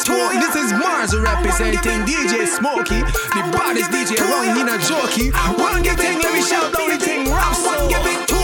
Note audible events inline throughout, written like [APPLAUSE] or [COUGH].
This is Mars representing DJ Smokey. The baddest DJ around in a jockey. One get thing, let me shout down the thing. Rap. One get two.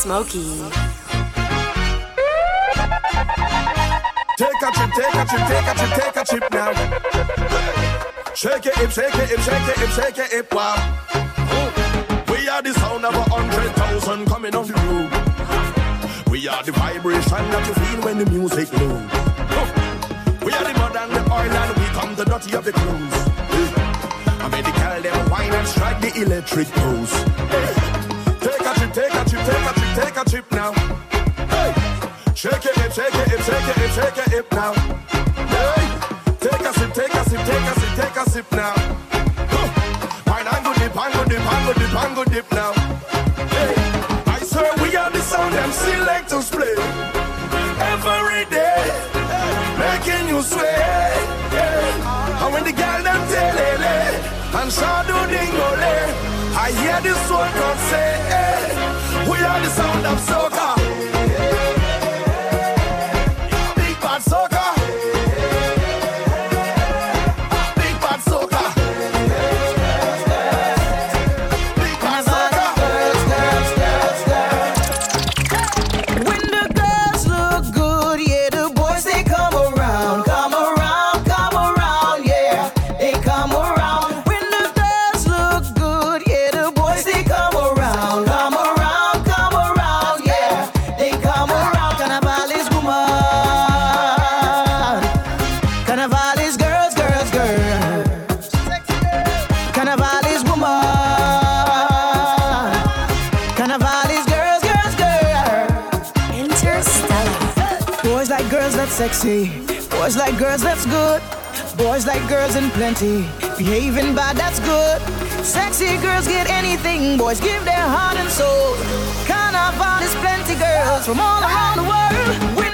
Smokey. Take a trip, take a trip, take a trip, take a trip now. Shake it, hip, shake it, hip, shake it, hip, shake it, hip, wow. We are the sound of a hundred thousand coming off the road. We are the vibration that you feel when the music blows. We are the mud and the oil and we come the dirty of the cruise. I made the girl them wine and strike the electric pose. Take a trip, take a trip, take a trip take a trip now. Hey, shake it, hip, shake it, hip, shake it, hip, shake it, hip now. Hey, take a sip, take a sip, take a sip, take a sip now. Pango dip, pango dip, pango dip, pango dip now. Hey, I swear we are the sound them selectors play every day, making you sway. Yeah. And when the girl them tell it, eh, and shadow dingo I hear the soul say, hey, we are the sound of soccer. sexy. Boys like girls, that's good. Boys like girls in plenty. Behaving bad, that's good. Sexy girls get anything. Boys give their heart and soul. Carnival is plenty, girls from all around the world.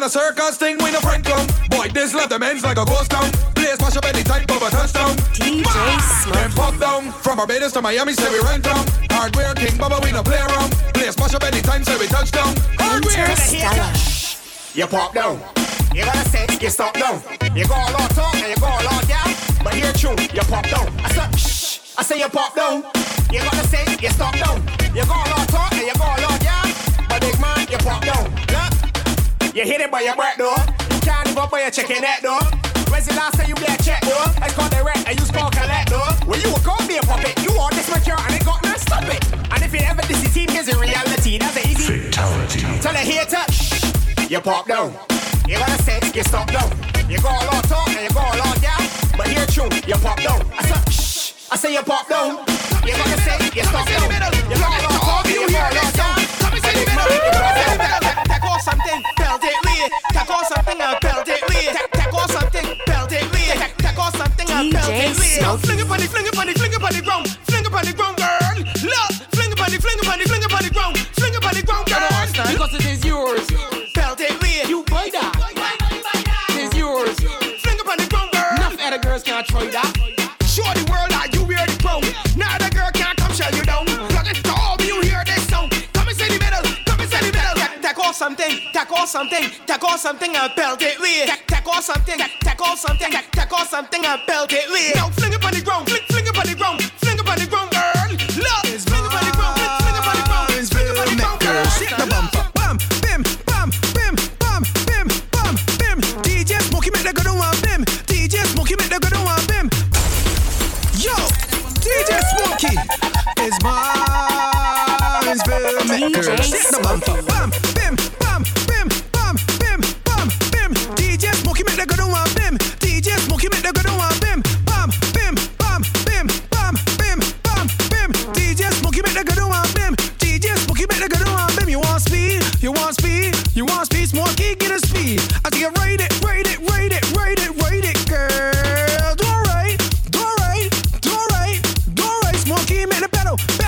Down. This a circus thing, we no friend clown. Boy, this left them ends like a ghost town. Place mash up anytime, but a touchdown. DJ Then Smokey. pop down. From Barbados to Miami, say we rent down. Hardware king, Baba, we no play around. Place mash up anytime, say we touchdown. Hardware. Interstellar. You pop down. You gotta say, you stop down. You go all out talk and you go all out yeah. But here true, you pop down. I said, shh. I say you pop down. You gotta say, you stop down. You go all out talk and you go all out yeah. But big man, you pop down. Look, you hit it by your breath though. You can't even buy your chicken net though. When's the last time you play a check though? I call the rent and you score collect though. When you a call me a puppet, you want this mature and it got no stop it. And if it ever this is team is in reality, that's a easy. Fatality. Tell a hater, shh, you pop down. You gotta say, you stop down. You go all out talk and you go all out yeah. But here true, you pop down. I said, shh, I say you pop down. You gotta say, you stop down. You go all out talk and you go all out yeah. But big man, you pop down. Take off something, belt it way. Take off something and belt it way. Something, belt it way. Something and belt DJ it Fling it on the, fling it on the, fling it on the ground. Fling it on the ground, girl. Look, fling it on the, fling it on the, fling it on the ground. Fling it on the ground, girl. Because it is yours. Belt it way. You buy that. It is yours. Fling it on the ground, girl. Enough other girls can't try that. Something. Take off something. Take off something and belt it way. Take, take off something. Take, take off something. Take, take off something and belt it way. Now fling it on the ground. Fling, fling it on the ground. Fling it on the ground, girl. Look. Fling it on the ground. Fling, fling it on the ground. Fling it on the ground, girl. Shake the bumper. Bam, bim, bam, bim, bam, bim, bam, bim. DJ Smokey make the good one bim. DJ Smokey make the good one bim. Yo, DJ Smokey is Barnesville maker. DJ Shake the bumper. Bam, bim, bam, bim, DJ Smokey make the good one bim. DJ Smokey make the good one bim. Bam, bim, bam, bim, bam, bim, bam, bim. DJ Smokey make the good one bim. DJ Smokey make the good one bim. You want speed? You want speed? You want speed? Smokey get a speed. I think I ride it, ride it, ride it, ride it, ride it, girl. Do alright, do alright, do alright, do alright. Smokey make the pedal, pedal,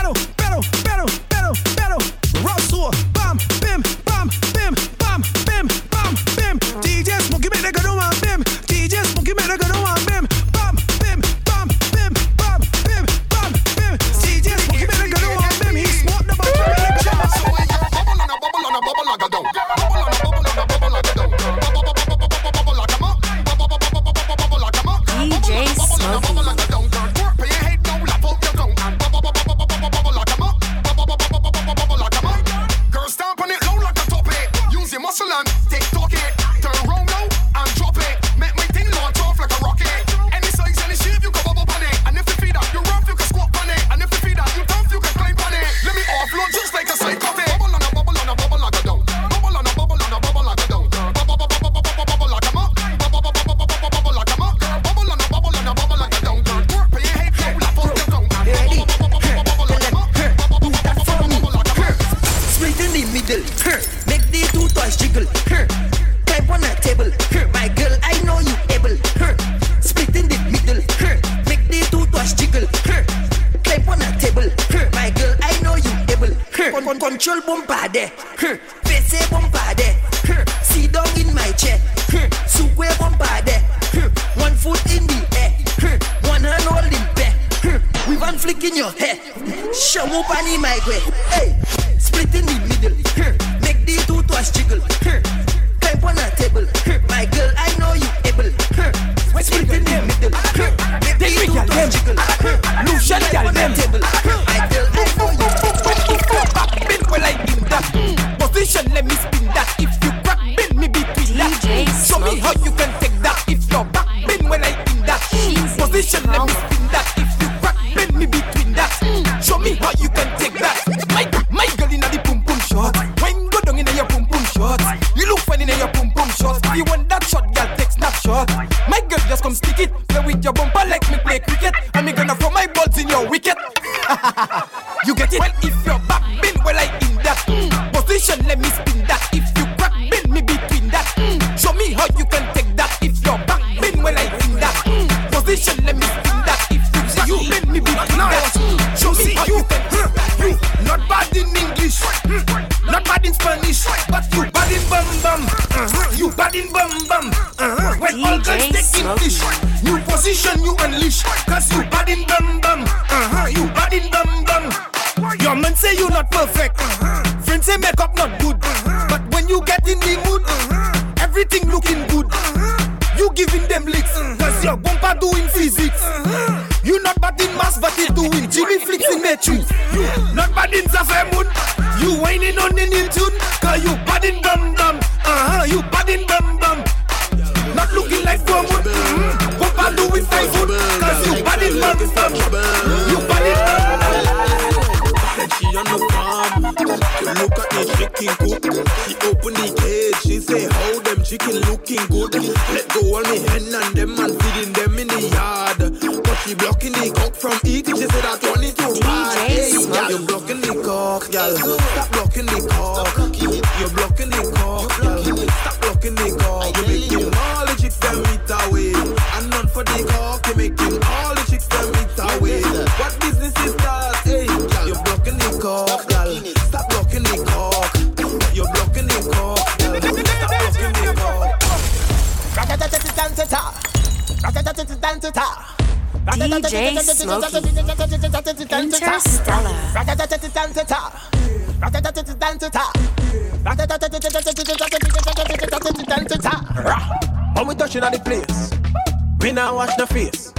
Can't wash no face.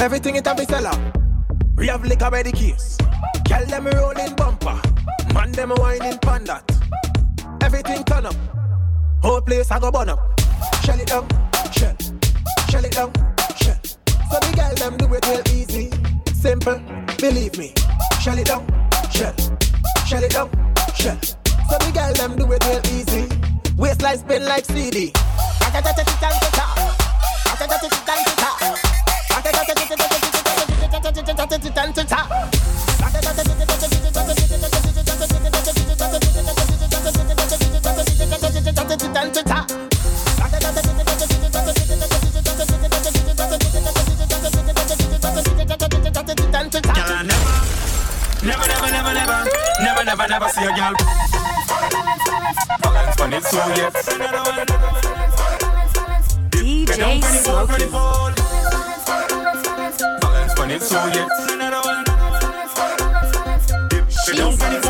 Everything it a be sell out. We have liquor by the case. Girl them rolling bumper. Man them whining pan. Everything turn up. Whole place I go burn up. never, never, never see a girl so yet. DJ Smokey. Balance so yet. She's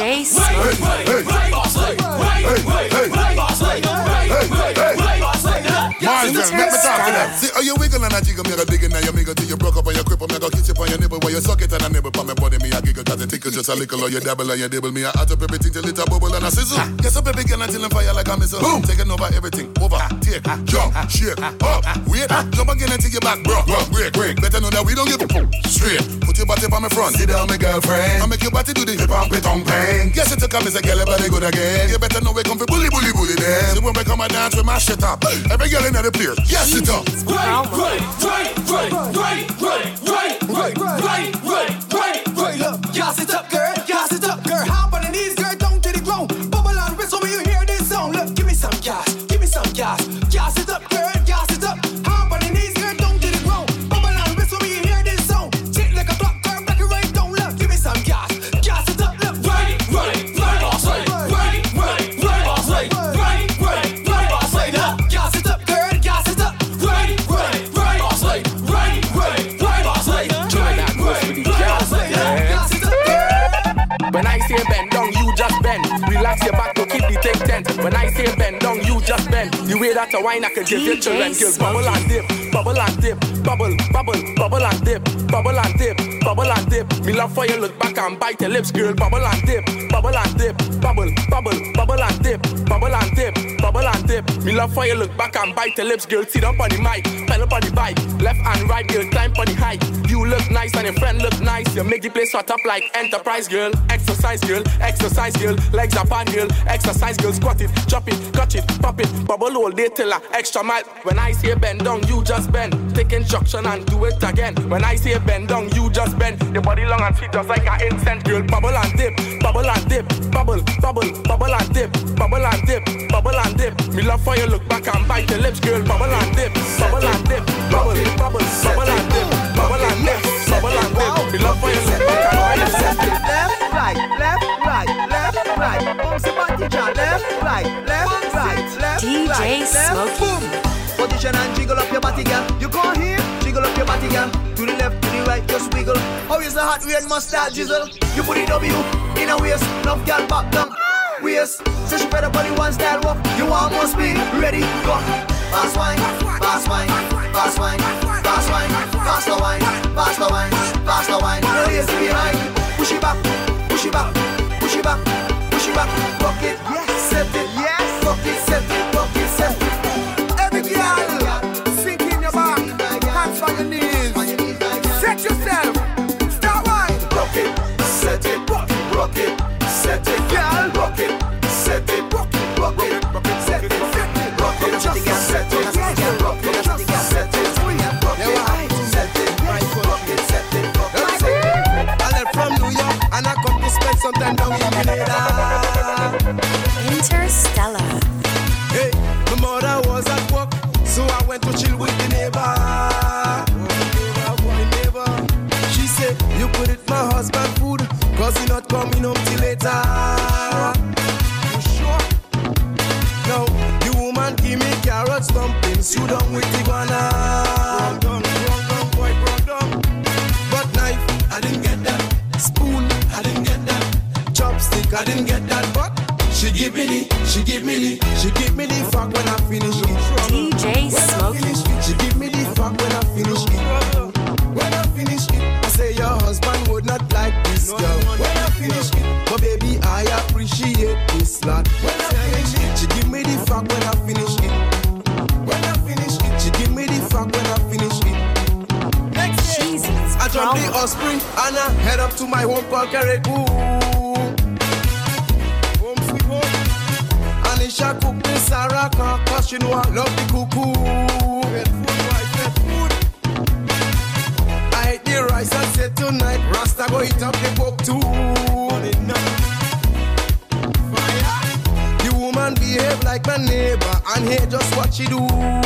girl. them. See how you wiggle and I jiggle, me a in and you mingle till you broke up and you cripple. Me a go kiss you on your nipple while you suck it and I nibble on body. Me a giggle cause it tickle just a little or you dabble and you dibble. Me a hot up everything till it a bubble and a sizzle. Yes, up every girl until I'm fire like I'm a missile. Boom, taking over everything. Over, take, jump, shake, up, wait, jump again until you back, bro. Break, break. Better know that we don't give a fuck. Straight, put your body on my front. Sit down, my girlfriend. I make your body do the hip hop, it on pain. Guess it took a miss a girl, but they good again. You better know we come for bully, bully, bully them. So when we come and dance, we mash it up. Every girl in the place, yes, it up. Right, right, right, right, right, right, right, right, right, right, right, Y'all sit up, girl. Y'all sit up, girl. Relax your back to keep the thing tense. When I say bend down, you just bend. The way that a wine I can give your children kills. Bubble and dip, bubble and dip, bubble, bubble, bubble and dip, bubble and dip, bubble and dip. Me love for you look back and bite your lips, girl. Bubble and dip, bubble and dip, bubble, bubble, bubble and dip, bubble and dip, bubble and dip. Me love for you look back and bite your lips, girl. Sit up on the mic, pedal on the bike, left and right, girl. Climb on the height. You look nice and your friend look nice. You make the place hot up like enterprise, girl. Exercise, girl. Exercise, girl. Legs up on, girl. Exercise, girl. Squat it, chop it, catch it, pop it. Bubble all day till I extra mile. When I say bend down, you just bend. Take instruction and do it again. When I say bend down, you just bend. Your body long and sweet just like an incense, girl. Bubble and dip, bubble and dip, bubble, bubble, bubble and dip, bubble and dip, bubble and dip. Me love for you look back and bite your lips, girl. Bubble and dip, bubble and dip, bubble, bubble, bubble and dip, bubble and dip, bubble and dip. Me love for you look back and bite your lips. Left, right, left, right, left, right. Bounce your body, John. Left, right, left, right, left, DJ right, left. Smokey. Boom. Position and jiggle up your body, girl. You go here, jiggle up your body, girl. To the left, to the right, just wiggle. How is the hot red mustache jizzle? You put the W in a waist, love girl back down. Waist, so she better body one style walk. You want more speed, ready, go. Fast wine, fast wine, fast wine, fast wine, faster wine, faster wine, faster wine. No lazy behind. Push it back, push it back, push it back, push it back. Rock it, yes, set it, yes. Rock it, set it, rock it, set it. Every girl, sink in your back, hands on your knees. Set yourself, start wine. DJ set it, rock it, set it, rock it, rock it, set it, set it, rock it, just set it, rock it, just set it, set it, it, set it. I left from New York and I come to spend some time down in Grenada. Interstellar. Hey, my mother was at work, so I went to chill with the neighbor. You could eat my husband he not coming home till better. You sure? No, you woman give me carrots, dumplings, You done with the Wrong, But knife, I didn't get that. Spoon, I didn't get that. Chopstick, I didn't get that. But she give me the, she give me the, she give me the fuck when I finish. Ghana, head up to my home called Ooh, home sweet home. Anisha cook me Sarah cause she know I love the cuckoo. Pet food, my pet food. I eat the rice and say tonight, Rasta go eat up the book too. Fire. The woman behave like my neighbor and hear just what she do.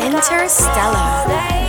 Interstellar.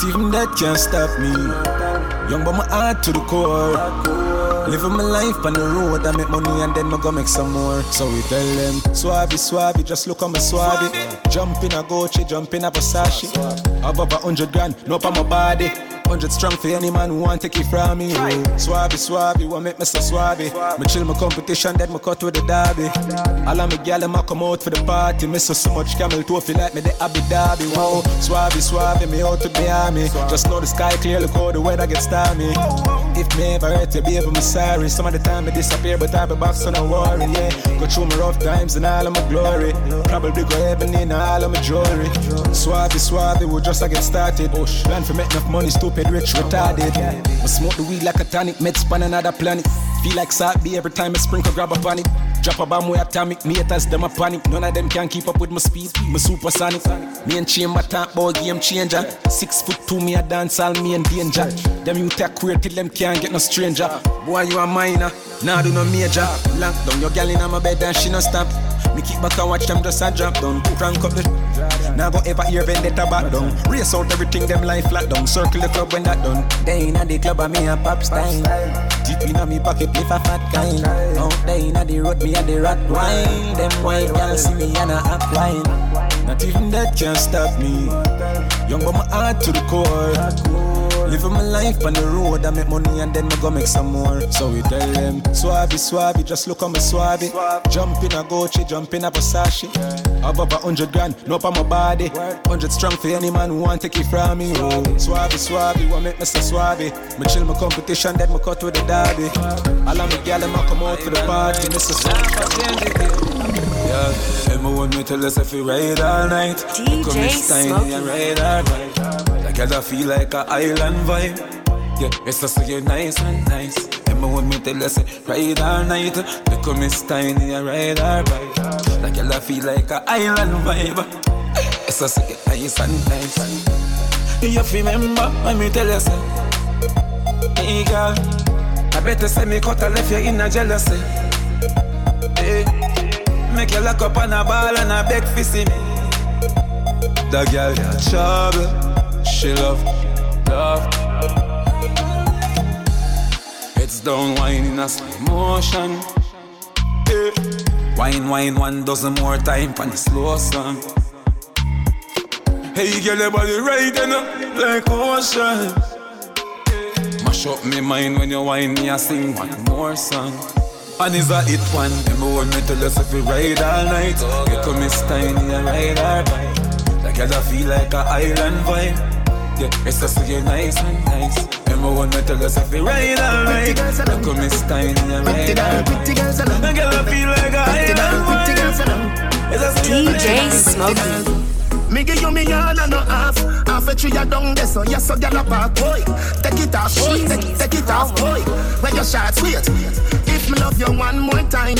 Not even that can't stop me. Young but my heart to the core. Living my life on the road, I make money and then I go make some more. So we tell them, Swabby, Swabby, just look on my Swabby. Jump in a Gucci, jump in a Versace. Above a hundred grand, no on my body. Hundred strong for any man who want take it from me. Swabby, Swabby, want make me so Swabby. Me chill my competition, then me cut with the derby. All of me gal them a come out for the party. Me so so much camel toe feel like me the Abu Dhabi. Wow, Swabby, Swabby, me out to the army. Just know the sky clear, look how the weather gets stormy. If me ever hurt you, baby, me sorry. Some of the time I disappear, but I be back, so no worry. Yeah, go through my rough times and all of my glory. Probably go heaven in all of my jewelry. Swabby, Swabby, we just a get started. Plan for make enough money, stupid, rich, retarded. I smoke the weed like a tonic, meds span another planet. Feel like salt every time I sprinkle, grab a panic. Drop a bomb with atomic, me them a panic. None of them can keep up with my speed, my supersonic. Me and chamber talk about game changer. Six foot two, me a dance all me in danger. Them you take queer till them can't get no stranger. Boy, you a minor, nah do no major. Lock down your gal in my bed and she no stop. Me kick back and watch them just a drop down. Crank up the. Now go ever hear vendetta back down. Race out everything them life flat down. Circle the club when that done. They inna the club and me a pop style. Deep inna me pocket, play for fat kind. Out there inna the road, me a the rat wine. Them white girls see me and a act wine. Not even that can stop me. Young but my heart to the core. Living my life on the road, I make money and then me go make some more. So we tell them, Swabby, Swabby, just look on my Swabby. Jump in a Gucci, jump in a Versace. Above a hundred grand, no on my body. Hundred strong for any man who want take it from me. Oh, Swabby, Swabby, what make me so Swabby? Me chill my competition, then me cut with the derby. All of me gal them come out for the party. Me so yeah, want me tell us if we ride all night. DJ Smokey. and ride all night. Like I feel like a island vibe. Yeah, it's just so you nice and nice. Emma want me tell us ride all night. Look at me tiny and ride all right. Like I feel like a island vibe. It's just so you nice and nice. You remember when me tell you say, Hey girl, I better say me cut and left you in a jealousy. Hey. Make you lock up on a ball and a beg for see me. The girl got trouble. She love, love. Heads down, wine in a slow motion. Yeah. Wine, wine, one dozen more time on the slow song. Hey, girl, your body you know, like ocean. Mash up me mind when you whine me, I sing one more song. And is a hit one. Remember when me tell us if we ride all night. You come is tiny and ride all right. Like I feel like a island vibe. Yeah, it's just so you nice and nice. Remember when me tell us if we ride all night. You come is tiny and ride all right. Like I feel like a island vibe. It's just so you DJ nice. Smokey. Me give you me all and no half Half a tree a down there so yes so gyal a park boy Take it off boy, take, take it off boy When your shots wait If me love you one more time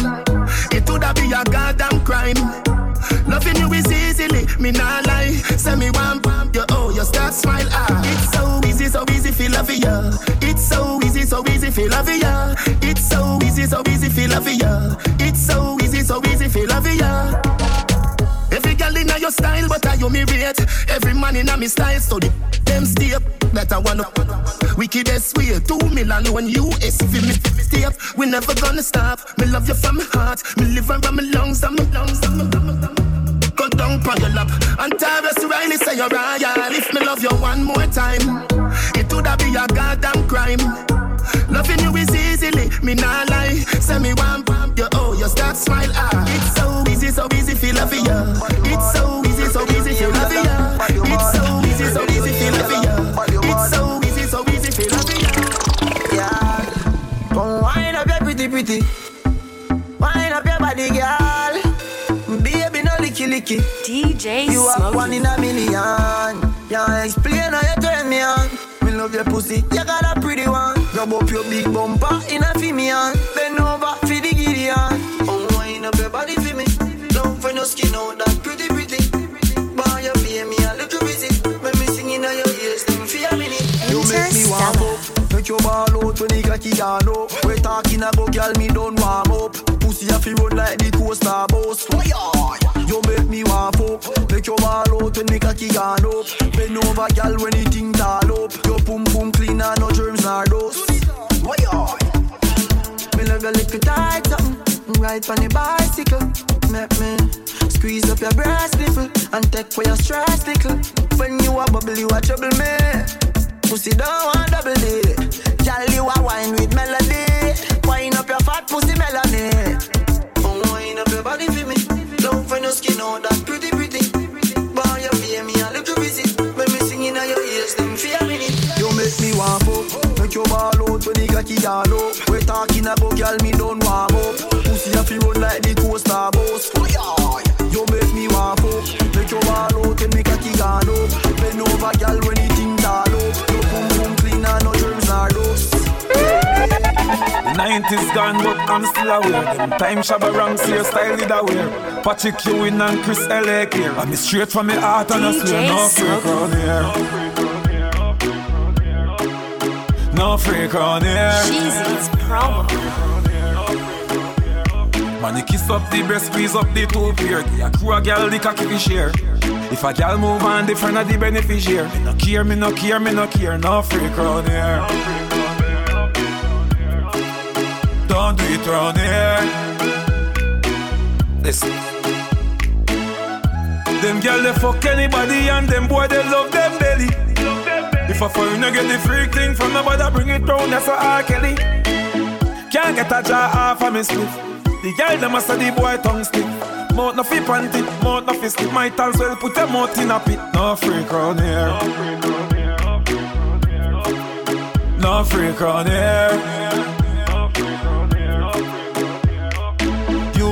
It woulda be a goddamn crime Loving you is easily, me nah lie Say me one pump, you oh, you start smile ah It's so easy, so easy feel love ya It's so easy, so easy feel love ya It's so easy, so easy feel love ya It's so easy, so easy feel love ya Every girl in your style, but I you me rate. Every man in a me style, so the them step. Better one up. Wickedest way, two million when US. If you me step, we never gonna stop. Me love you from my heart. Me live around my lungs, and my lungs, and my lungs. Go down on your lap. And Tarrus Riley say you're royal. If me love you one more time, it would be a goddamn crime. Loving you is easily, me nah lie. Say me one pump you, oh, you start smile. Ah, it's so easy, so easy, feel love you. It's so easy, so easy, feel love you. It's so easy, so easy, feel love you. It's so easy, so easy, feel love you. Yeah, come wind up your pretty, pretty. Wind up your body, girl. Licky. DJ You are one in a million. Yeah, explain how you turn me on. Me love your pussy, you got a pretty one. Rub up your big bumper in a female. Bend over for the Gideon. Oh, wind up your body for me. Don't for no skin out that pretty, pretty. Boy, you pay me a little visit. When me singing on your ears, them for a minute. You make me warm up. Make your ball out when the cocky down up. We talking about girl, me don't warm up. Pussy a fi run like the coaster bus. You make me warm up. Make your ball out when the cocky down up. Bend over, girl, when the thing tall up. Your pum pum clean and no germs nor dust. Why? Me love your little tight something. Ride on the bicycle. Make me squeeze up your breast nipple and take for your stress tickle. When you a bubble, you a trouble me. Pussy don't want double D. Girl, you a wine with melody. Wine up your fat pussy melody. Wine up your body for me. Find your skin out that pretty, pretty. Boy, you pay me a little visit. When me singing on your ears, them fear minute. You make me warm. Make your ball out when the cocky down up. We talking about girl, me don't warm. The 90s gone, but I'm still aware. Them time Shabba Ranks, your style did aware. Patrick Ewing and Chris L.A. here. I'm straight from my heart and I swear no freak on here. No freak on here. Cheesy's promo. Man, you kiss up the breast, squeeze up the two. Give a crew a girl the cocky fi share. If a girl move on, the friend of the beneficiary. Me no care, me no care, me no care. No freak on here. Don't do it round here. Listen. Them girl they fuck anybody and them boy they love them belly. If I fall in a foreigner get the freak thing from nobody, bring it round, that's a R. Kelly. Can't get a jar off of me spliff. The girl them a the boy tongue stick. Mouth no fi panty, mouth no fi slip. Might as well put your mouth in a pit. No freak round here. No freak round here. You Mr. Chewin,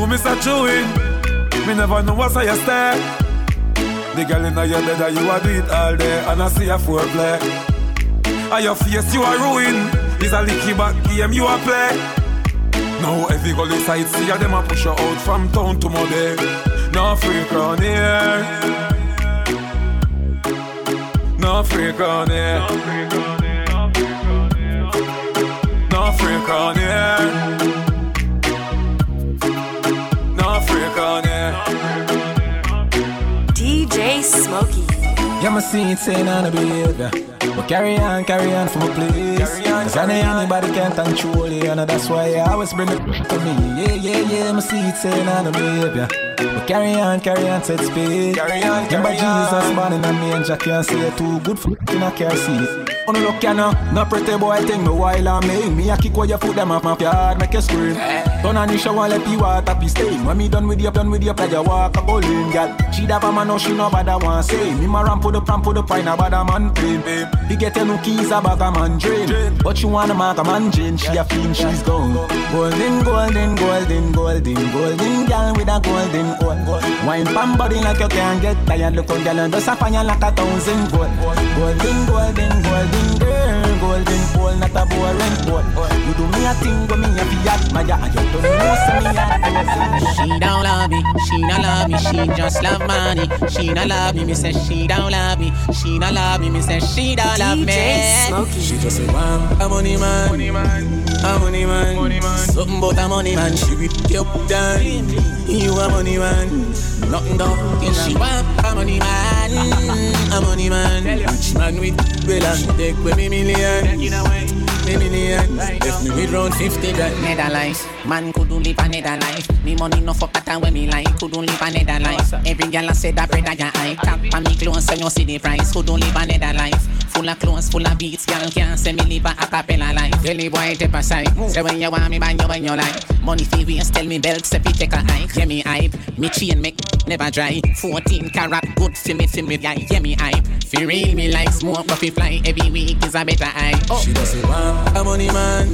me never know what's you stare. The girl in your bed, you a do it all day, and I see a foreplay. And your face, you a ruin. Is a licky back game you a play. Now every girl inside see them a push you out from town to Monday. No freak round here. No freak round here. No freak round here. No freak round here. DJ Smokey. Yeah, my see it saying on the behavior. But carry on, carry on for my place. Cause I know anybody can control you, and that's why I always bring it to me. Yeah, yeah, yeah, my see it saying on the behavior. But carry on, carry on, set speed. Carry on, Remember Jesus born in a manger, can't say it too good for in a car seat. Oh no look ya no, no pretty boy thing me while I make me a kick where you foot them off my yard, make you scream. Turn on the shower, let the water be stain. When me done with you, done with you, play your walk a bowling, girl. She da a man, no she no bother want say. Me ma ramp put up, ramp put up, fine a bother man pain. He get your new keys a bag a man drain, but she wanna mark a man Jane. She a fiend, she's gone. Golden, golden, golden, golden, golden girl with a golden gold. Wine pan body like you can't get tired. Look on girl and just a fire like a thousand gold. Golden, golden, golden girl, golden pole, not a boring pole. You do me a thing, go me a fi admire, and you don't know say me a She don't love me, she don't love me, she just love money. She don't love me, me say she don't love me. She don't love me, me say she don't love me. She just say, wow, a money man, money man, a money man, money man. Something about a money man, she rip you down. You a money man, nothing done. She want a money man, a money man. Rich man with well and take with me million, me million. If me with round fifty grand. Nether life, man could do live another life. Me money no for pattern when me like, could do live another life. Every girl I say that bread I got high. Tap on me clothes so you see the price. Could do live another life. Full of clothes, full of beats, girl can't say me live a acapella life. Tell the boy take a side. Say when you want me, buy you when you like. Money fee waste, tell me belt, say fi take a hike. Yeah me hype, me chain make never dry. 14 carat, good for me, for me, yeah, yeah me hype. Fi real me like smoke, but fi fly every week is a better hype. Oh. She does say, wow, a money man,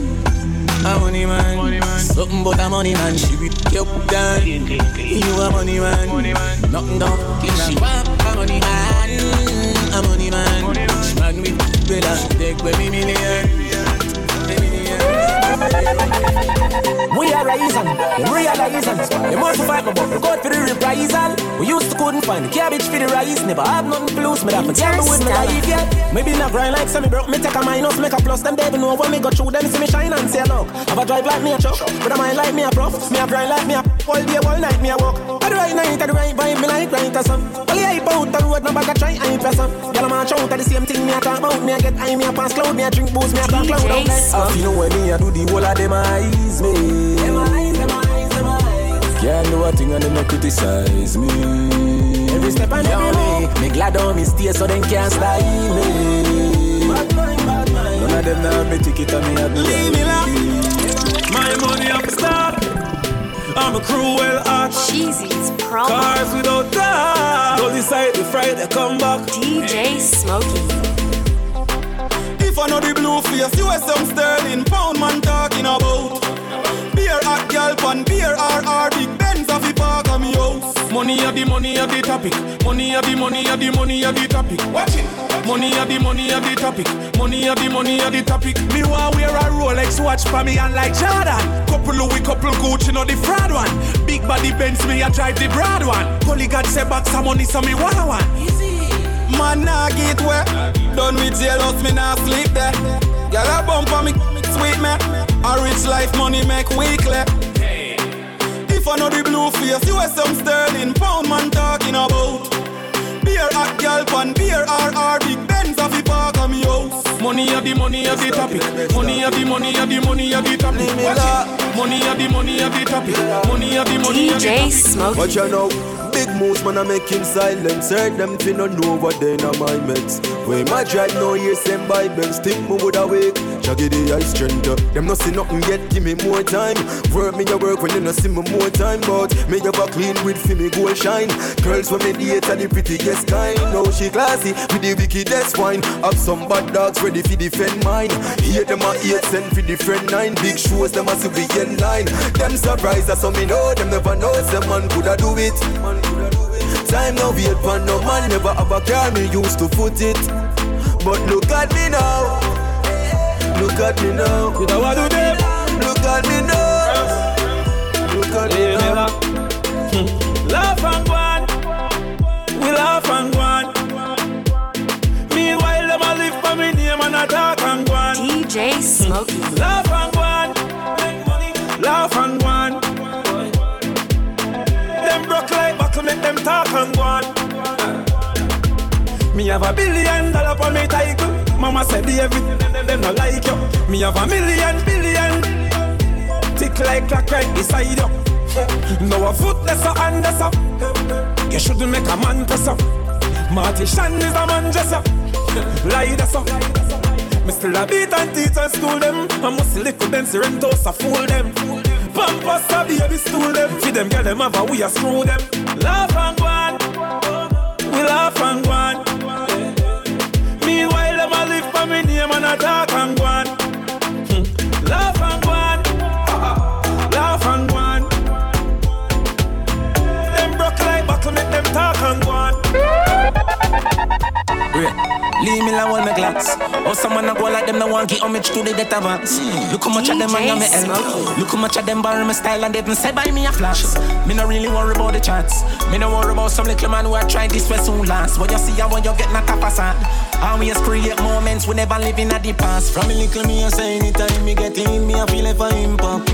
a money man. Money man. Something but a money man. She be up down. You a money man. Money man. Nothing down. She want a money man. A money man. Money man. With Bella. Take with me million. We are rising, them realizing. They must fight but we go for the reprisal. We used to couldn't find the cabbage for the rice. Never have nothing to lose, me that for gamble with my life, yeah. Maybe not grind like semi broke, me take a minus, make a plus. Them they know when me go through them, see me shine and say look Have a drive like me a truck, but I mind like me a prof. Me a grind like me a all day, all night me a walk. At the right night, at the right vibe, me like right or some Well, yeah, hype out the road, no bag a try, I ain't press up. Y'all march out at the same thing, me a talk about. Me a get high, me a pass cloud, me a drink booze, me a talk cloud. Out I feel when me a do the whole of them eyes me them eyes, them eyes, them eyes. Can't do a thing and them not criticize me. Every step I make, me glad on me stay so them can't style me. Bad mind, bad mind. None of them now me ticket and me have Leave me My money up start. I'm a cruel heart. Cheesy's promo. Cars without that. Go decide the Friday come back. DJ Smokey. If I know the blue face, you some sterling pound man talking about. At pan, beer RR, big Benz of the park of me house. Money of the money of the topic. Money of the money of the money of the topic. Watch it. Money of the money of the topic. Money of the money of the topic. Me want wear a Rolex watch for me and like Jordan. Couple Louis, couple Gucci, no the fraud one. Big body Benz, me I drive the broad one. Holy God say back some money, so me want one. Easy. Man nah get wet. Done with jealous, me nah sleep there. Girl a bump on me, sweet me. A rich life money make weekly. If I know the blue face, you have some sterling pound man talking about. Beer at gal pan, beer RR, big Benz of the park of me house. Money of the money of the topic. Money of the money of the money of the topic. Watch it. Money of the money of the topic. Money of the money of the DJ topic. Smokey. Watch you know. Big moves, man, I make him silent. Hurt them fi no know what they na my meds. When my drive no years same Bibles, think me would awake. Jaggy the ice strength. uh, Them no see nothing yet, give me more time. Work me a work when you no see me more time. But me have a clean with fi me gold shine. Girls when me date are the prettiest kind. No, she classy with the wickedest wine. Have some bad dogs ready fi defend mine. Here them a eight cent fi different nine. Big shows them a see we in line. Them surprised that some me know them never know. Some man coulda do it. Coulda do it. Time now wait for no man never have a car me used to foot it. But look at me now. Look at me now. You know what do them? Look at me now. Look at me now. Hmm. Laugh and go on. We laugh and go on. Meanwhile, them a live for me name and a talk and go on. DJ Smokey. Hmm. Laugh and go on. Laugh and go on. Them broke like buckle, make them talk and go on. Me have a billion dollar for me title. Mama said the everything them, not like you. Me have a million billion. Tick like clock right beside you. [LAUGHS] No a foot less a hand a. You shouldn't make a man press up. Marty Shan is a man dress up. [LAUGHS] Lie that's up. Me still a beat and teach and school them. I must little them Serentos a fool them. Pampas a baby stool them. Feed them, get them a we a screw them. Laugh and go on. We laugh and go on. For me and a talk and go on. Hmm. Laugh and go on. Laugh and go on. Them broke like buckle, make them talk and go on. Wait, leave me alone, my glance. Or someone a go like them, no want give homage to the death advance. Look how much of them I am me help. Look how much of them borrow my style and they even say buy me a flash. Me no really worry about the charts. Me no worry about some little man who are trying this way soon last. When you see how when you get knocked up aside. Always create moments we never live in at the past. From a little me I say anytime me get in, me I feel like for impact.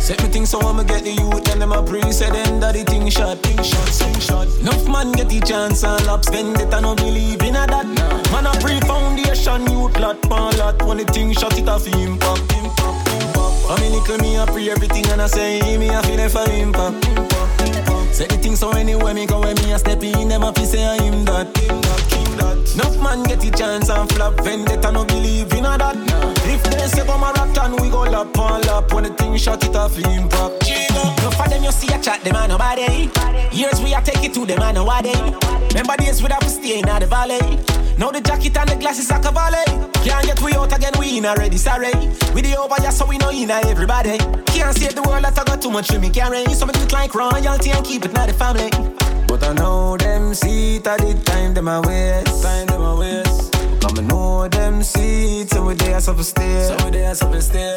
Set me things so I'ma get the youth and them a pre say them that the thing shot, thing shot, thing shot. Enough man get the chance and lap spend it I no believe in a that. Man a pre foundation youth lot, pan lot. When the thing shot it a fi impact, impact, impact. I mean little me a pre everything and I say me a feel it for impact, impact, impact. Set the thing so anywhere me go when me a step in them a fi say I him that, him that, him that. Enough man get the chance and flap vendetta no believe in a that. If they say come a rat and we go lap on lap when the thing shot it off impact. No of them you see a chat, them and nobody. Years we are take it to them and nobody. Remember days we have to stay in the valley. Now the jacket and the glasses are cavalry. Can't get we out again, we in already, sorry. We the over just so we know in everybody. Can't save the world, I got too much to me carry. Some do it like royalty and keep it not the family. But I know them it at the time, them a waste. Time them a waste. Come and know them it, so we there for stay. So we there for stay.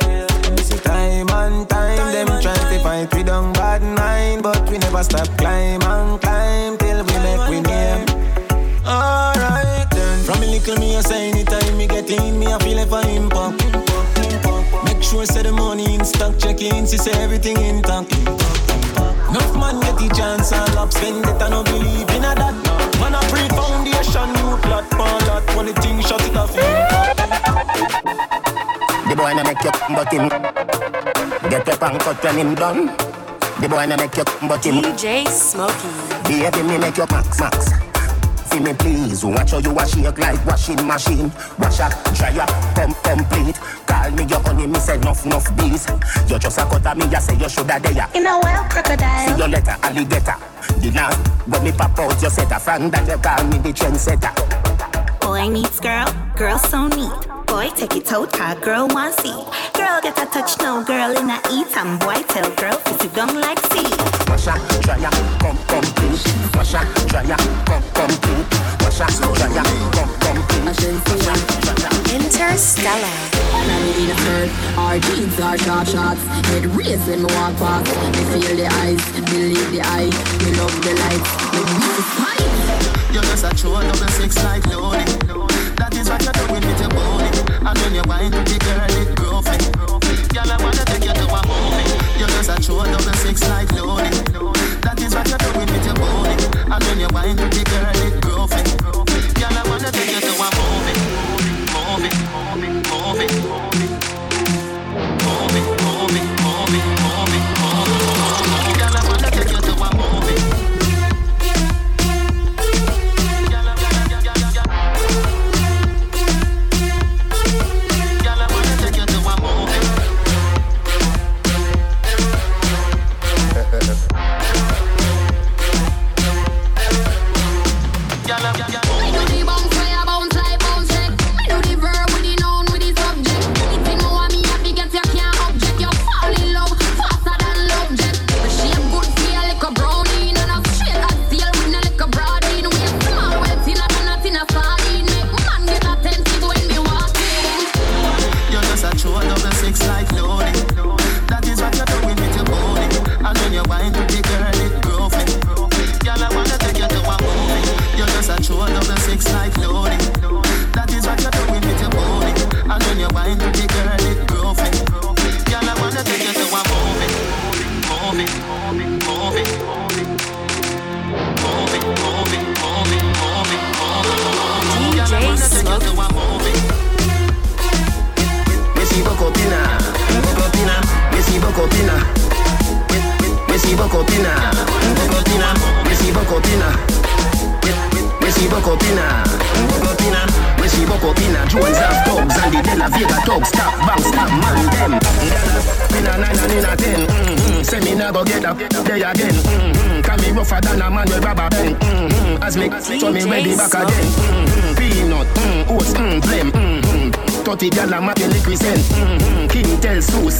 See time and time, time them try to fight we don't bad mind, but we never stop climb and climb till we make we name. Alright then. From a little me a say anytime me get in, me a feel like for impact. Make sure I say the money in stock, check in, see say everything intact. Enough man get the chance and love spend it, I no believe in a that. Man a pre foundation, new plot, lot, when the thing shut it off. The boy na make you but him Get your pants cut when him done The boy na make you but him DJ Smokey. Baby me make you max max See me please Watch how you wash shake like washing machine Wash up, dry up, pump complete Call me your honey, me say nuff nuff bees You just a cut me, you say you shoulda there In a well, crocodile. See your letter, alligator The last when me pop out, you set a fan That you call me the trendsetter Boy meets girl, girl so neat. Boy take it out, car girl want see. Girl get a touch, no girl in a eat. And boy tell girl, if you don't like seed. Wash up, dry up, pump complete Wash up, dry up, pump Interstellar. Our are shots. Feel the believe the love the. You're just a six like loading. That is what you're doing with your body. And when you wind to the I wanna take you to a movie. You're just a. That is what you're doing with your body. The girl,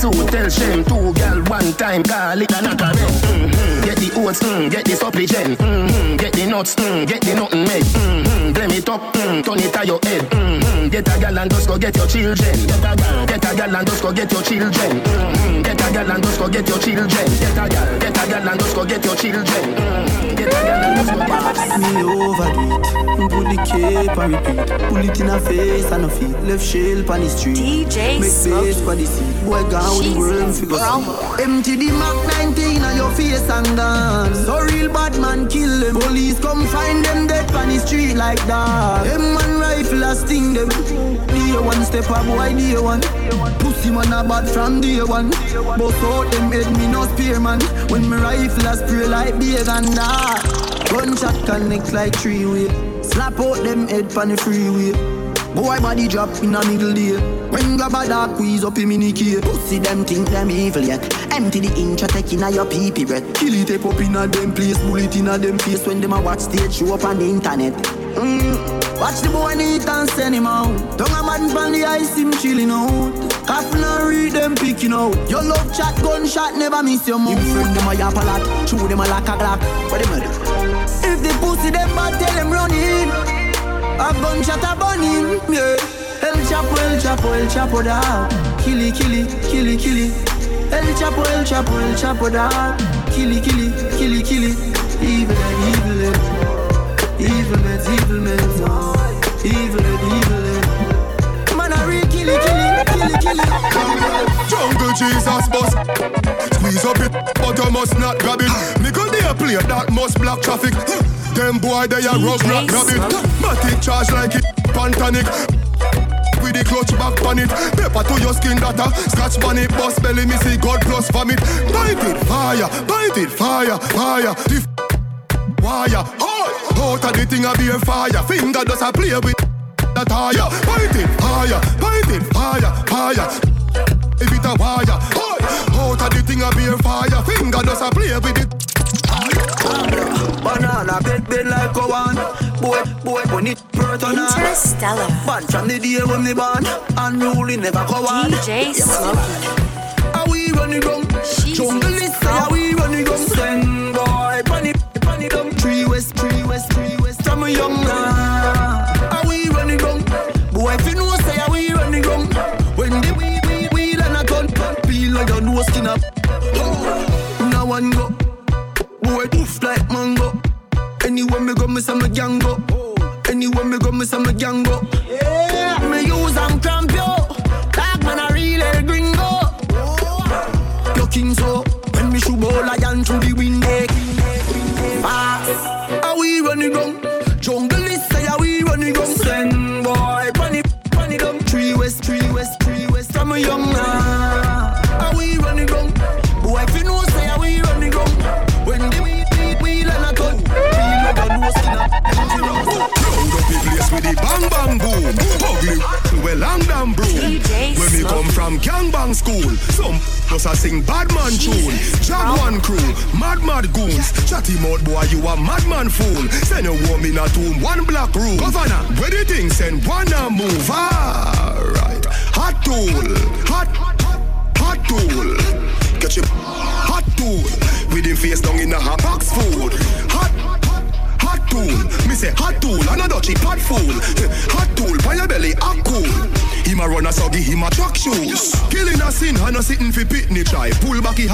Sue tell Shem. Two gal one time call it a knock a mm-hmm. Get the oats, mm, get the supplicant. Mm-hmm. Get the nuts, mm, get the nothing made. Mm-hmm. Mm, turn it to your head. Mm-hmm. Get a gal and just go get your children. Get a gal, get a gal and just go get your children. Mm-hmm. Get a gal and just go get your children. Get a gal, get a gal and just go get your children. Mm-hmm. Get a gal and just go get Me overdo it. Put the cape and repeat. Pull it in her face and her feet. Left shell on the street. DJ Make Smokey. space for the seat. Boy, gone with the world figure. Empty the Mac 19 on your face and dance. So real bad man kill them. Police come find them dead on the street like that. Them man rifle a sting them. Day one step up, boy, day one. Pussy man a bad from day one. Bust out them head, me no spear man. When me rifle a spray like beer and that. Gunshot connect like three way. Slap out them head on the freeway. Boy body drop in a middle day. When grab a dark squeeze up in mini key. Pussy them think them evil yet. Empty the inch, take in a your pee pee breath. Kill it, up in a them place, bullet in a them face when them a watch stage show up on the internet. Mm. Watch the boy need and send him out. Don't a man from the ice, him chilling out. Coffin and read them picking out. Your love chat, gunshot, never miss your mouth. Him friend them a yap a lot, chew them a like a glock. What them a do? If the pussy them bad, tell them run in. A gunshot a burn him, yeah. El Chapo, El Chapo, El Chapo da. Killy, killy, killy, killy. El Chapo, El Chapo, El Chapo da. Killy, killy, killy, killy. Evil evil and Evil meds, evil meds, oh. Evil and evil and Man a real killy, killy, killy, killy Jungle Jesus bus Squeeze up it, but you must not grab it. Me go there play that must block traffic. Them boy they a rug rock grab it. Matic charge like it, pantanic. With the clutch back on it. Pepper to your skin data Scratch on it, bust belly, me see God plus vomit. Bite it, fire, bite it, fire, fire. The f- wire, oh, out of the thing a be a fire. Finger does a play with the tire. Bite it, fire, bite it, fire, fire If it a wire, oh, out of the thing a be a fire. Finger does a play with it. Banana bed bed like a one. Boy, boy, when it birth on Interstellar. Born from the day when they born. Unruly never go on. DJ Smokey. How we run it down Jungle is say how we run it down a young now. How we run it down? Boy, if you know say how we run it down? When the we, we, wheel and a gun Peel like your nose skin up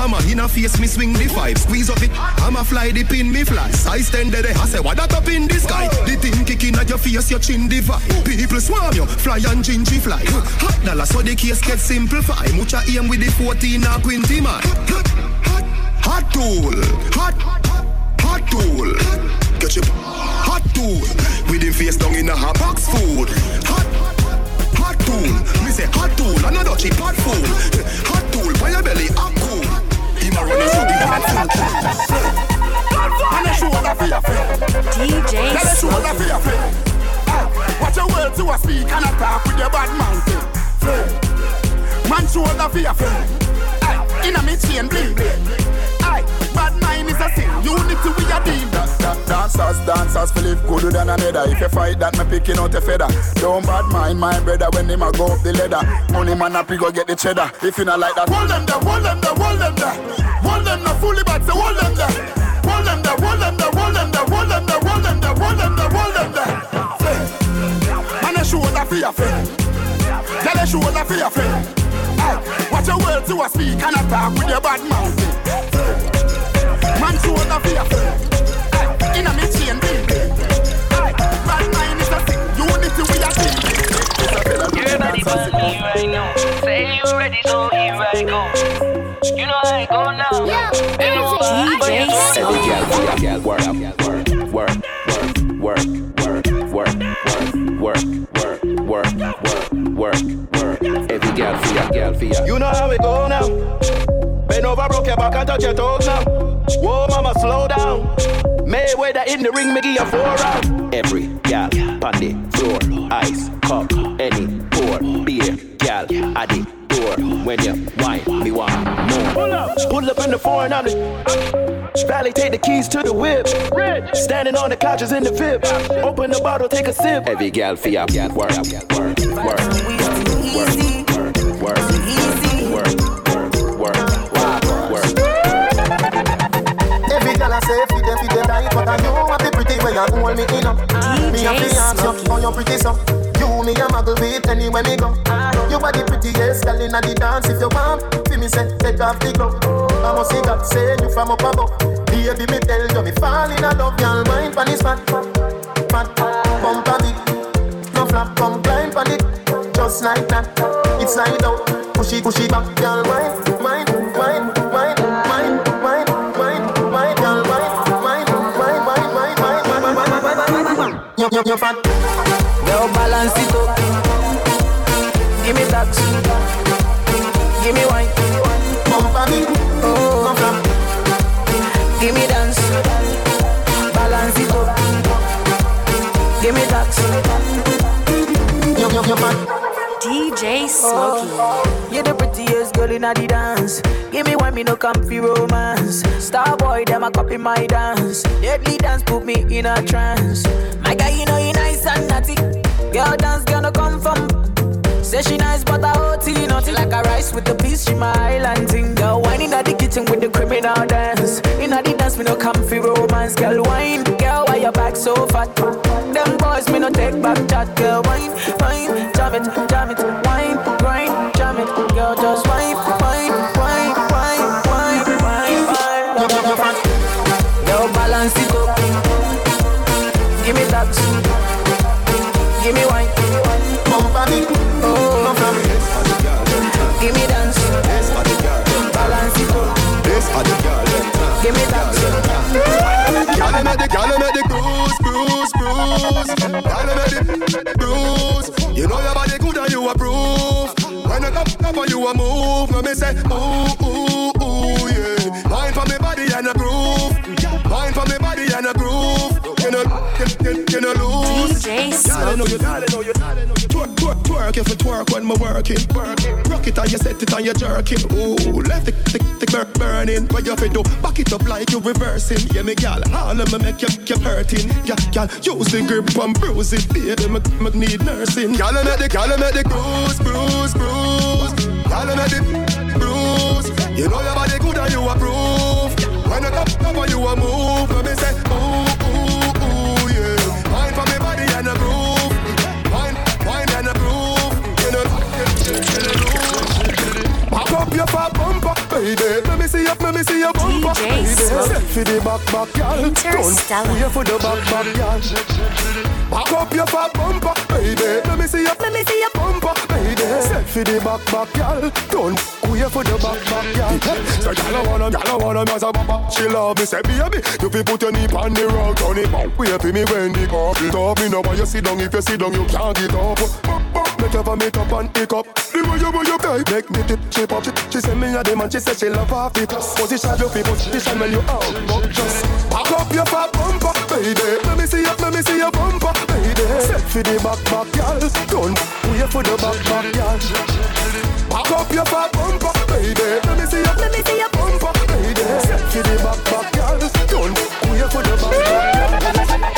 hammer, in a face me swing the five Squeeze up it, hammer fly the pin me fly Size ten de I say what that up in the sky The thing kicking at your face, your chin divide People swarm you, fly and gingy fly Hot dollar so the case get simplify Mucha aim with the 14 or 20 man Hot tool, hot, hot tool. Get your hot tool. With him face down in a hot box food. Hot, hot tool. Me say hot tool, another cheap hot fool. To a speak and a talk with your bad mountain. Friend. Man show that for your friend. Hey, In a me chain bling bling. Hey, Bad mind is a sin. Unity we a deal. Da- da- Dancers, dancers, feel live good than another. If you fight that, me picking out a feather. Don't bad mind my brother when him a go up the ladder. Money man up, he go get the cheddar. If you not like that, Hold them there, hold them there, hold them there. Hold them there, fully back, so hold them there. Hold them there, hold them there, hold them there, hold them there, hold them there, hold them there, for your friend. Tell a show that for your friend. Hey, watch your words to a speak and a talk with your bad mouth. Man show that for your friend. Hey, in a me chain bling bling. Bad mind is a thing. Unity we a team. You're ready for me right now. Say you ready, so here I go. You know I go now. Yeah, DJ Smokey. Girl, work, work, work, for ya, girl for ya. You know how we go now. Bend over, broke your back and touch your toes now. Whoa, mama, slow down. Mayweather in the ring, me give you four round. Every gal, on the floor, ice, cup, any pour, beer, gal at the door when you whine me want more. Pull up, pull up in the foreign on the Valley, take the keys to the whip. Standing on the couches in the VIP. Open the bottle, take a sip. Every gal for ya work, work, work, work, work, work, them right, but I know what the pretty way you hold me in up. Ah, me a fi ask you, how you pretty so? You me a muggle with anywhere me go. Ah. You are the prettiest girl inna the dance. If you want, fi me say take off the glove. I must see God say you from up above. Baby me tell you me fall in love, girl mind pon this fat, fat, bump a bit. No flap, come climb pon it, just like that. It's slide out, push it, push it back, girl mind, mind, mind, your, your, your front. Girl, balance it up. Give me that. Give me wine. Bump on me. Oh. Give me dance. Balance it up. Give me that. Your, your, your front. DJ oh. Smokey. You're the prettiest girl in the dance. Give me one, me no comfy romance. Star boy, them a copy my dance. Deadly dance put me in a trance. My guy, you know you nice and naughty. Girl dance gonna come from. Say she nice, but I OT nothing like a rice with the peas. She my island thing. Girl, wine in the kitchen with the criminal dance. In the dance, me no comfy romance. Girl, wine. Girl, why your back so fat? Them boys, me no take back chat. Girl, wine, wine, jam it, jam it, wine, a move, let me say ooh ooh ooh yeah. Mind for me body and a groove. Mind for me body and a groove. You know, you, you, you know lose. DJ I know you, I know you. Twerk, twerk, twerk if you twerk when me working. Rock it and you set it and you jerking. Ooh, left the, the, the burn burning. What you fi do? Back it up like you reversing. Yeah, me gal, all of me make you keep hurting. Yeah, gal, use the grip and bruise it, baby. Me, me need nursing. Gal, make the, gal, make the bruise, bruise, bruise. Gal, I make the bruise. You know your body good and you approve. When I come up and you a move, let me say ooh, ooh, ooh, yeah. For me body and a groove. Wine, wine and a groove. You know, you, you, you know. Back up your fat bumper, baby. Let me see your, let me see your bumper, baby. Set for the back, back, girl. Don't wait for the back, back, girl. Back up your fat bumper, baby. Let me see your, let me see your bumper, baby. Set for the back, back, girl. Don't wait for the back, back, girl. So girl, I wanna, girl, I wanna, me as a bumper. She love me, say baby. You fi put your knee on the rug, turn it back. Wait for me when the cup it up. Me know why you sit down. If you sit down, you can't get up. Make her vomit up and pick up. The way you, way you play, make me tip, chip up. She, say me a dem and she say she love half it. Position you fi position when you out, just back up your fat bumper, baby. Let me see your, let me see your baby. Set for the back, back, girl. Don't wait for the back, back, girl. Back up your fat bumper, baby. Let me see your, let me see your bumper, baby. Set for the back, back, girl. Don't wait for the back, back, girl.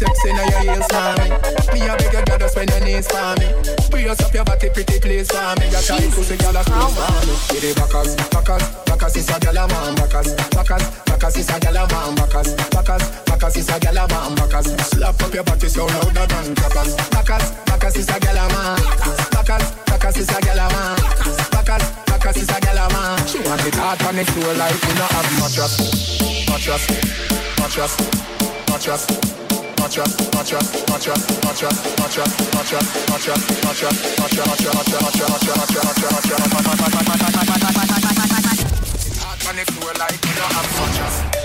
Sexy now your heels for me. Me a beg you girl just your knees for me. Brace up your body pretty please for me. You try pussy girl a squeeze for me. Get the backers, backers, backers is a girl a man. Backers, backers, backers is a girl a man. Backers, backers, backers is a girl a man. Backers, slap up your body so louder than clappers. Backers, backers is a girl a man. Backers, backers is a girl a man. Backers, backers is a girl a man. She want it hard on the floor like we not have mattress, mattress, mattress, mattress on the floor like we don't have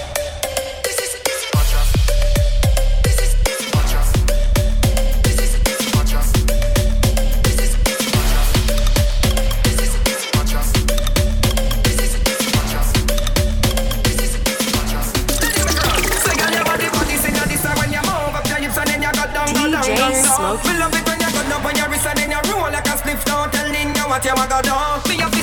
what you maga do. Me a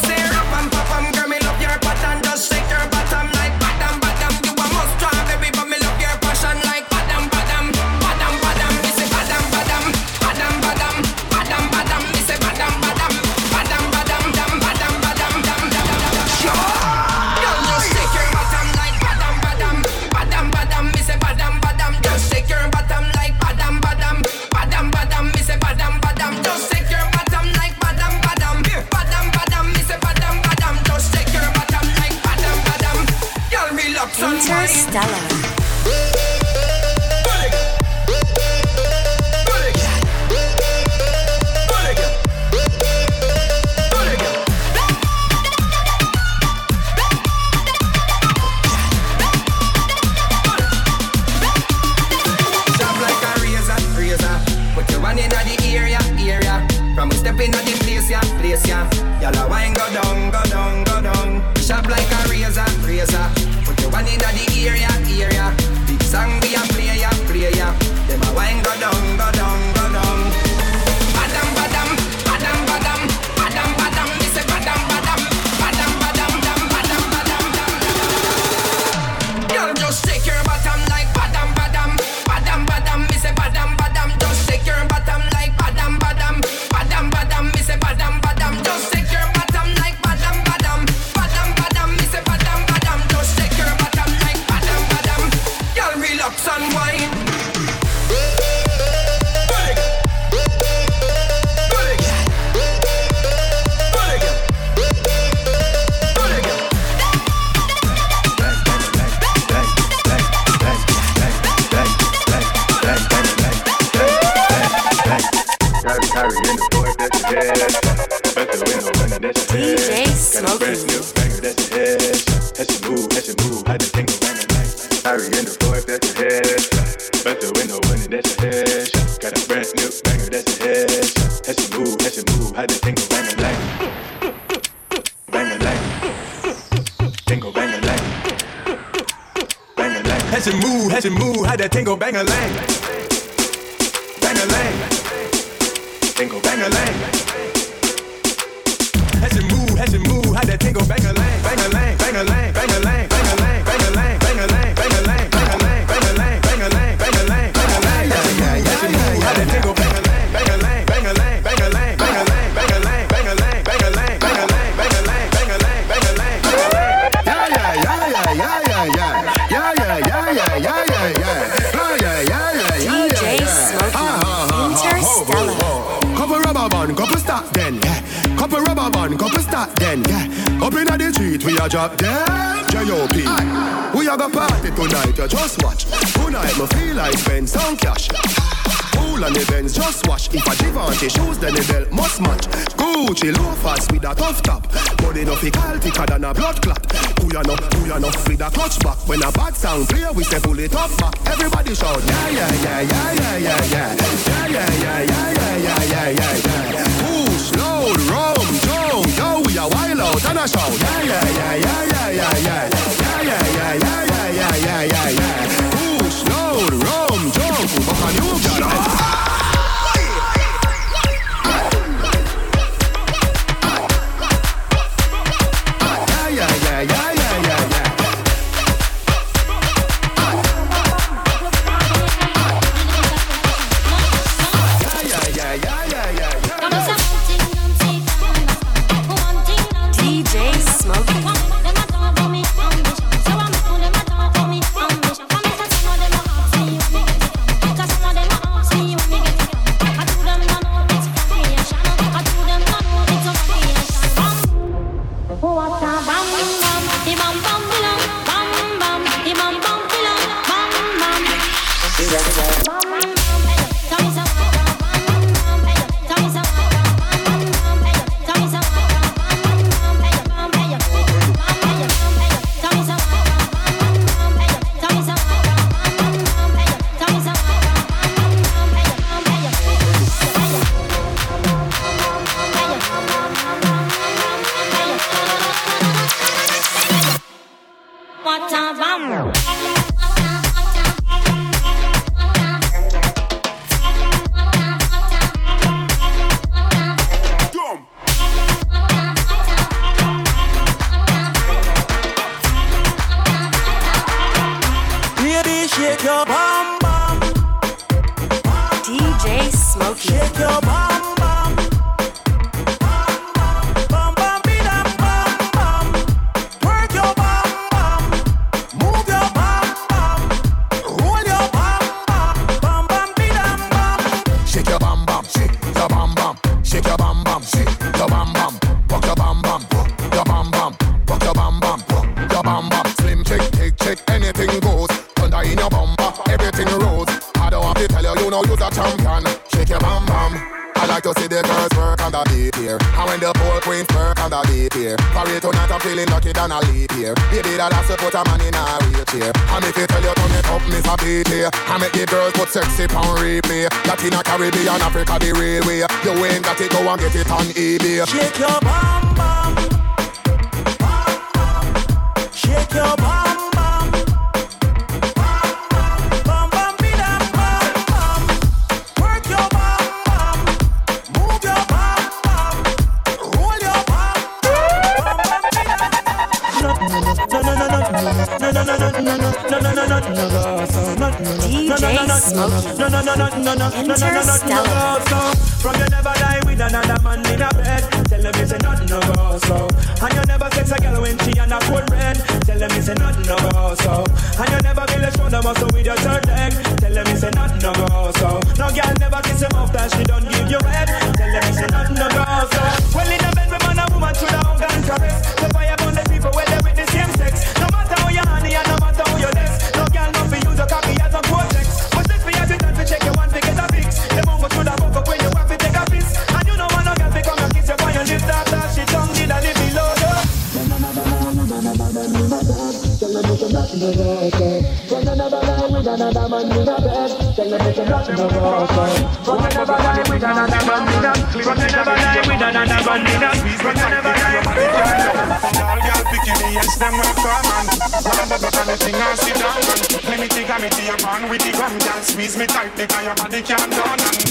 me take a me to your man with the gun, girl Squeeze me tight because your body can't done and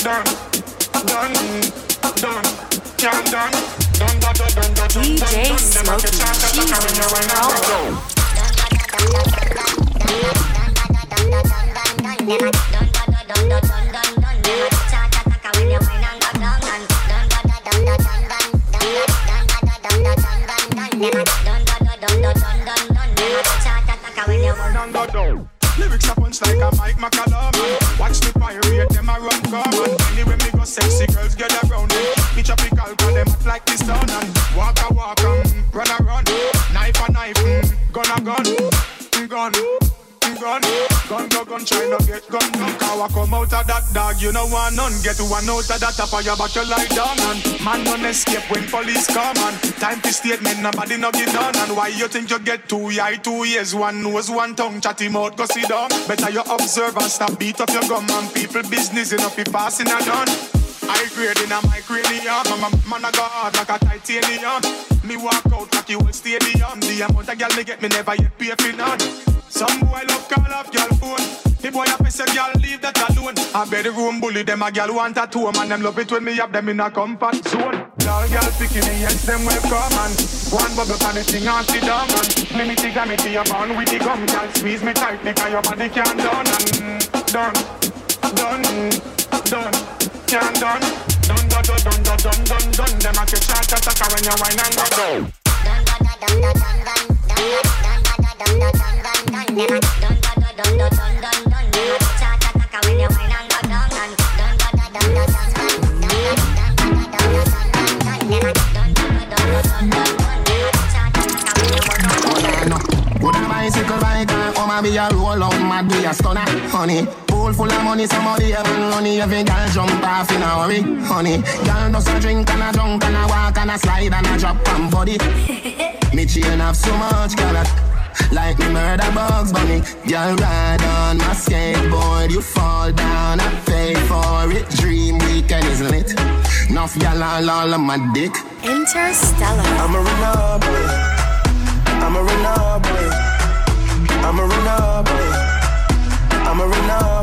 Done, done, done, can't done Done, done, done, done, done, done, done Them a Smokey. get shot at the car when you wine and go want none Get one out of that up of your back you lie down And man don't escape when police come And time to statement, nobody no get done. And why you think you get two? Eye, two ears One nose, one tongue, chatty mouth, go sit down. Better you observe and stop beat up your gum. And people business enough be passing a done I grade in a my cranium I'm a man I go hard like a titanium. Me walk out like you old stadium. The amount of girl me get me never yet pay for none. Some boy love call up girl phone The boy a piss a girl leave that alone I bedroom bully them a girl want a two Man them love it when me have them in a comfort zone All girl picking me yes them welcome and One bubble pan the thing and sit down and Me me I me to your man with the gum Girl squeeze me tight because your body can't done and Done, done, done can't done. Done, done, done, done, done, done, done, done. Them a get shot at a when you wine and go go. Good a bicycle biker, come and be a roll out, mad be a stunner, honey. Pool full of money, somebody even money, every girl jump off in a hurry, honey. Girl does a drink and a drunk and a walk and a slide and a drop and body. [LAUGHS] me chain have so much color. Like me murder bugs bunny Girl ride on my skateboard You fall down, I pay for it Dream weekend, is lit. it? Enough y'all all, all on my dick Interstellar. I'm a runner. I'm a runner. I'm a runner. I'm a runner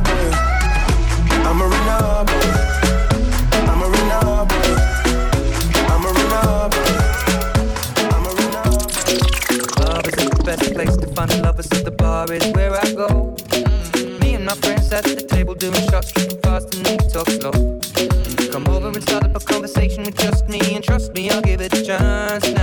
bar is where I go. Mm. Me and my friends at the table doing shots, tripping fast and they talk slow. Mm. Come over and start up a conversation with just me, and trust me, I'll give it a chance.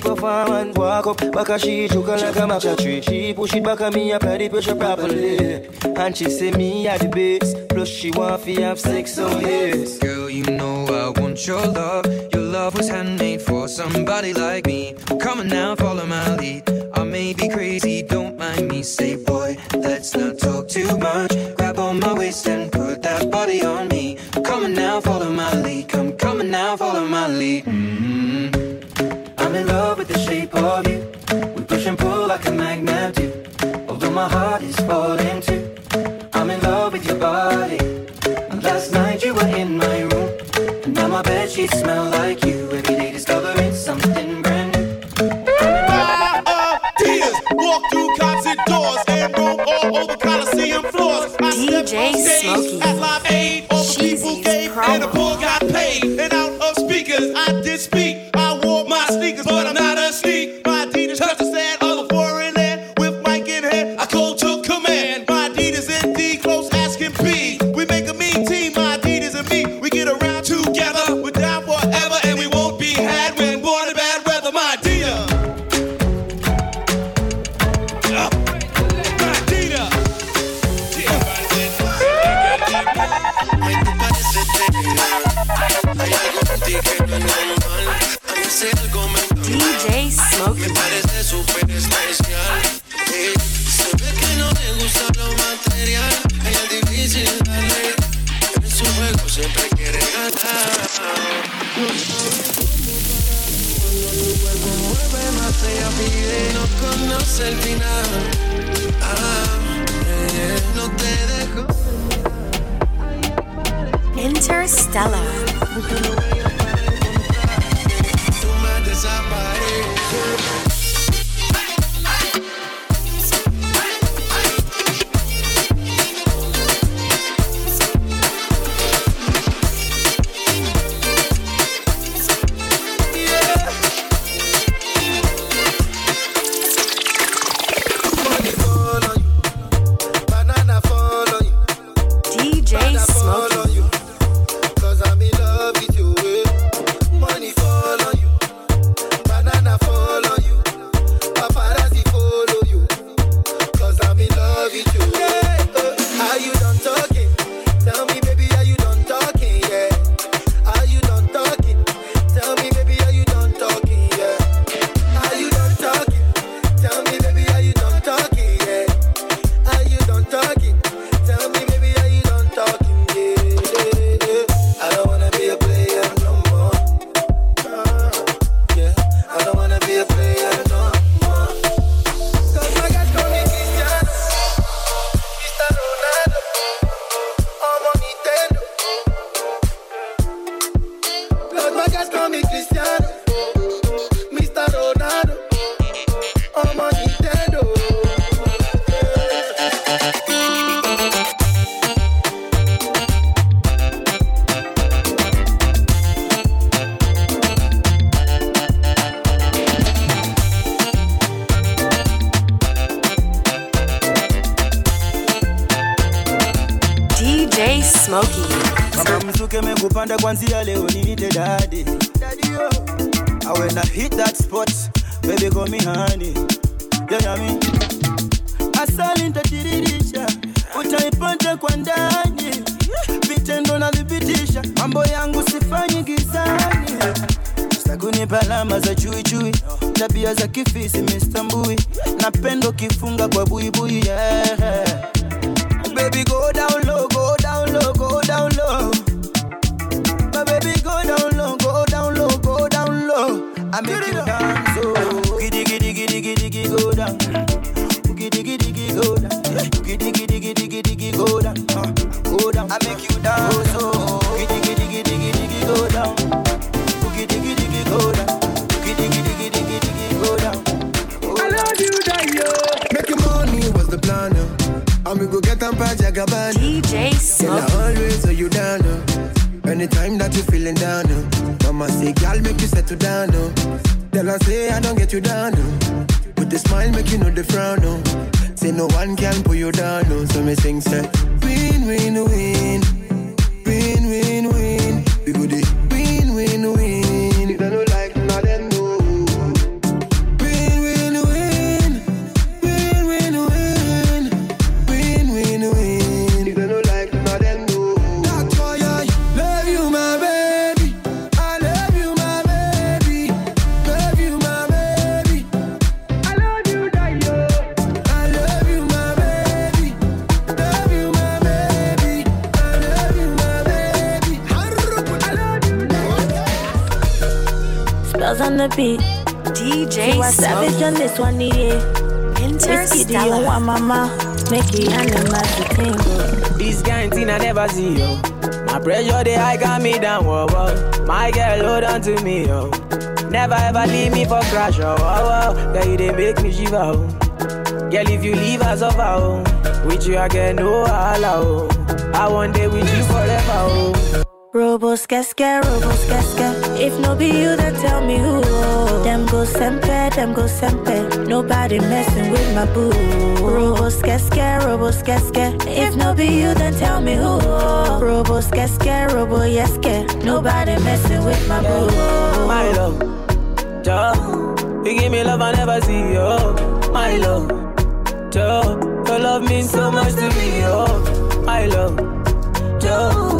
perform and walk up. Back a she choking like. She push it back me, apply the pressure properly. And she say me at the base. Plus she want fi have sex, so yes. Girl, you know I want your love. Your love was handmade for somebody like me. Come on now, follow my lead. I may be crazy, don't mind me. Say, boy, let's not talk too much. Grab on my waist and put that body on me. Come on now, follow my lead. Come, come on now, follow my lead. Mm. I'm in love with the shape of you. We push and pull like a magnet do. Although my heart is falling too. I'm in love with your body. And Last night you were in my room. And now my bed sheets smell like you. Every day discovering something brand new. [LAUGHS] Ideas walk through concert doors And roam all over Coliseum floors. I DJ Smokey at Live Aid. All the people gave and the poor got paid. And out of speakers I did speak. DJ You are savage on this one, yeah. Whiskey, do you Interstellar. want mama? Make it animal to tingle. This kind thing I never see, yo. My pressure, they high got me down, whoa, whoa. My girl, hold on to me, yo. Never ever leave me for crash, oh, oh, oh. Girl, you they make me shiver, oh. Girl, if you leave us over, oh. With you, I get no allow, oh. I want day with you forever, oh. Robo skeske, robo skeske. If no be you, then tell me who. Them go sempe, them go sempe. Nobody messing with my boo. Robo skeske, robo skeske. If no be you, then tell me who. Oh robo skeske, robo yeske. Nobody messing with my boo. My love, Joe, you give me love I never see, yo. My love, Joe, your love means so much to me, yo. My love, Joe,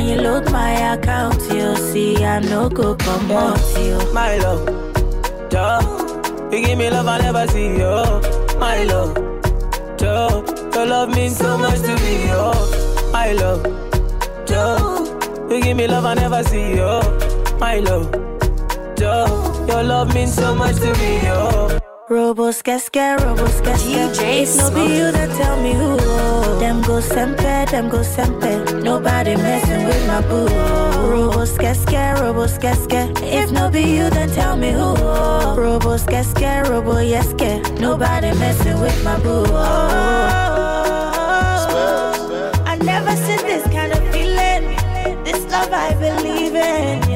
And you load my account, you see, I no go come out, you. My love, Joe, you give me love I never see, yo. My love, Joe, your love means so much to me, yo. My love, Joe, you give me love I never see, yo. My love, Joe, your love means so much to me, yo. Robo skeske, robo skeske. DJ If no be you, then tell me who. Them go sempe, them go sempe. Nobody messing with my boo. Robo skeske, robo skeske. If no be you, then tell me who. Robo skeske, robo yeske. Nobody messing with my boo. I never seen this kind of feeling. This love I believe in.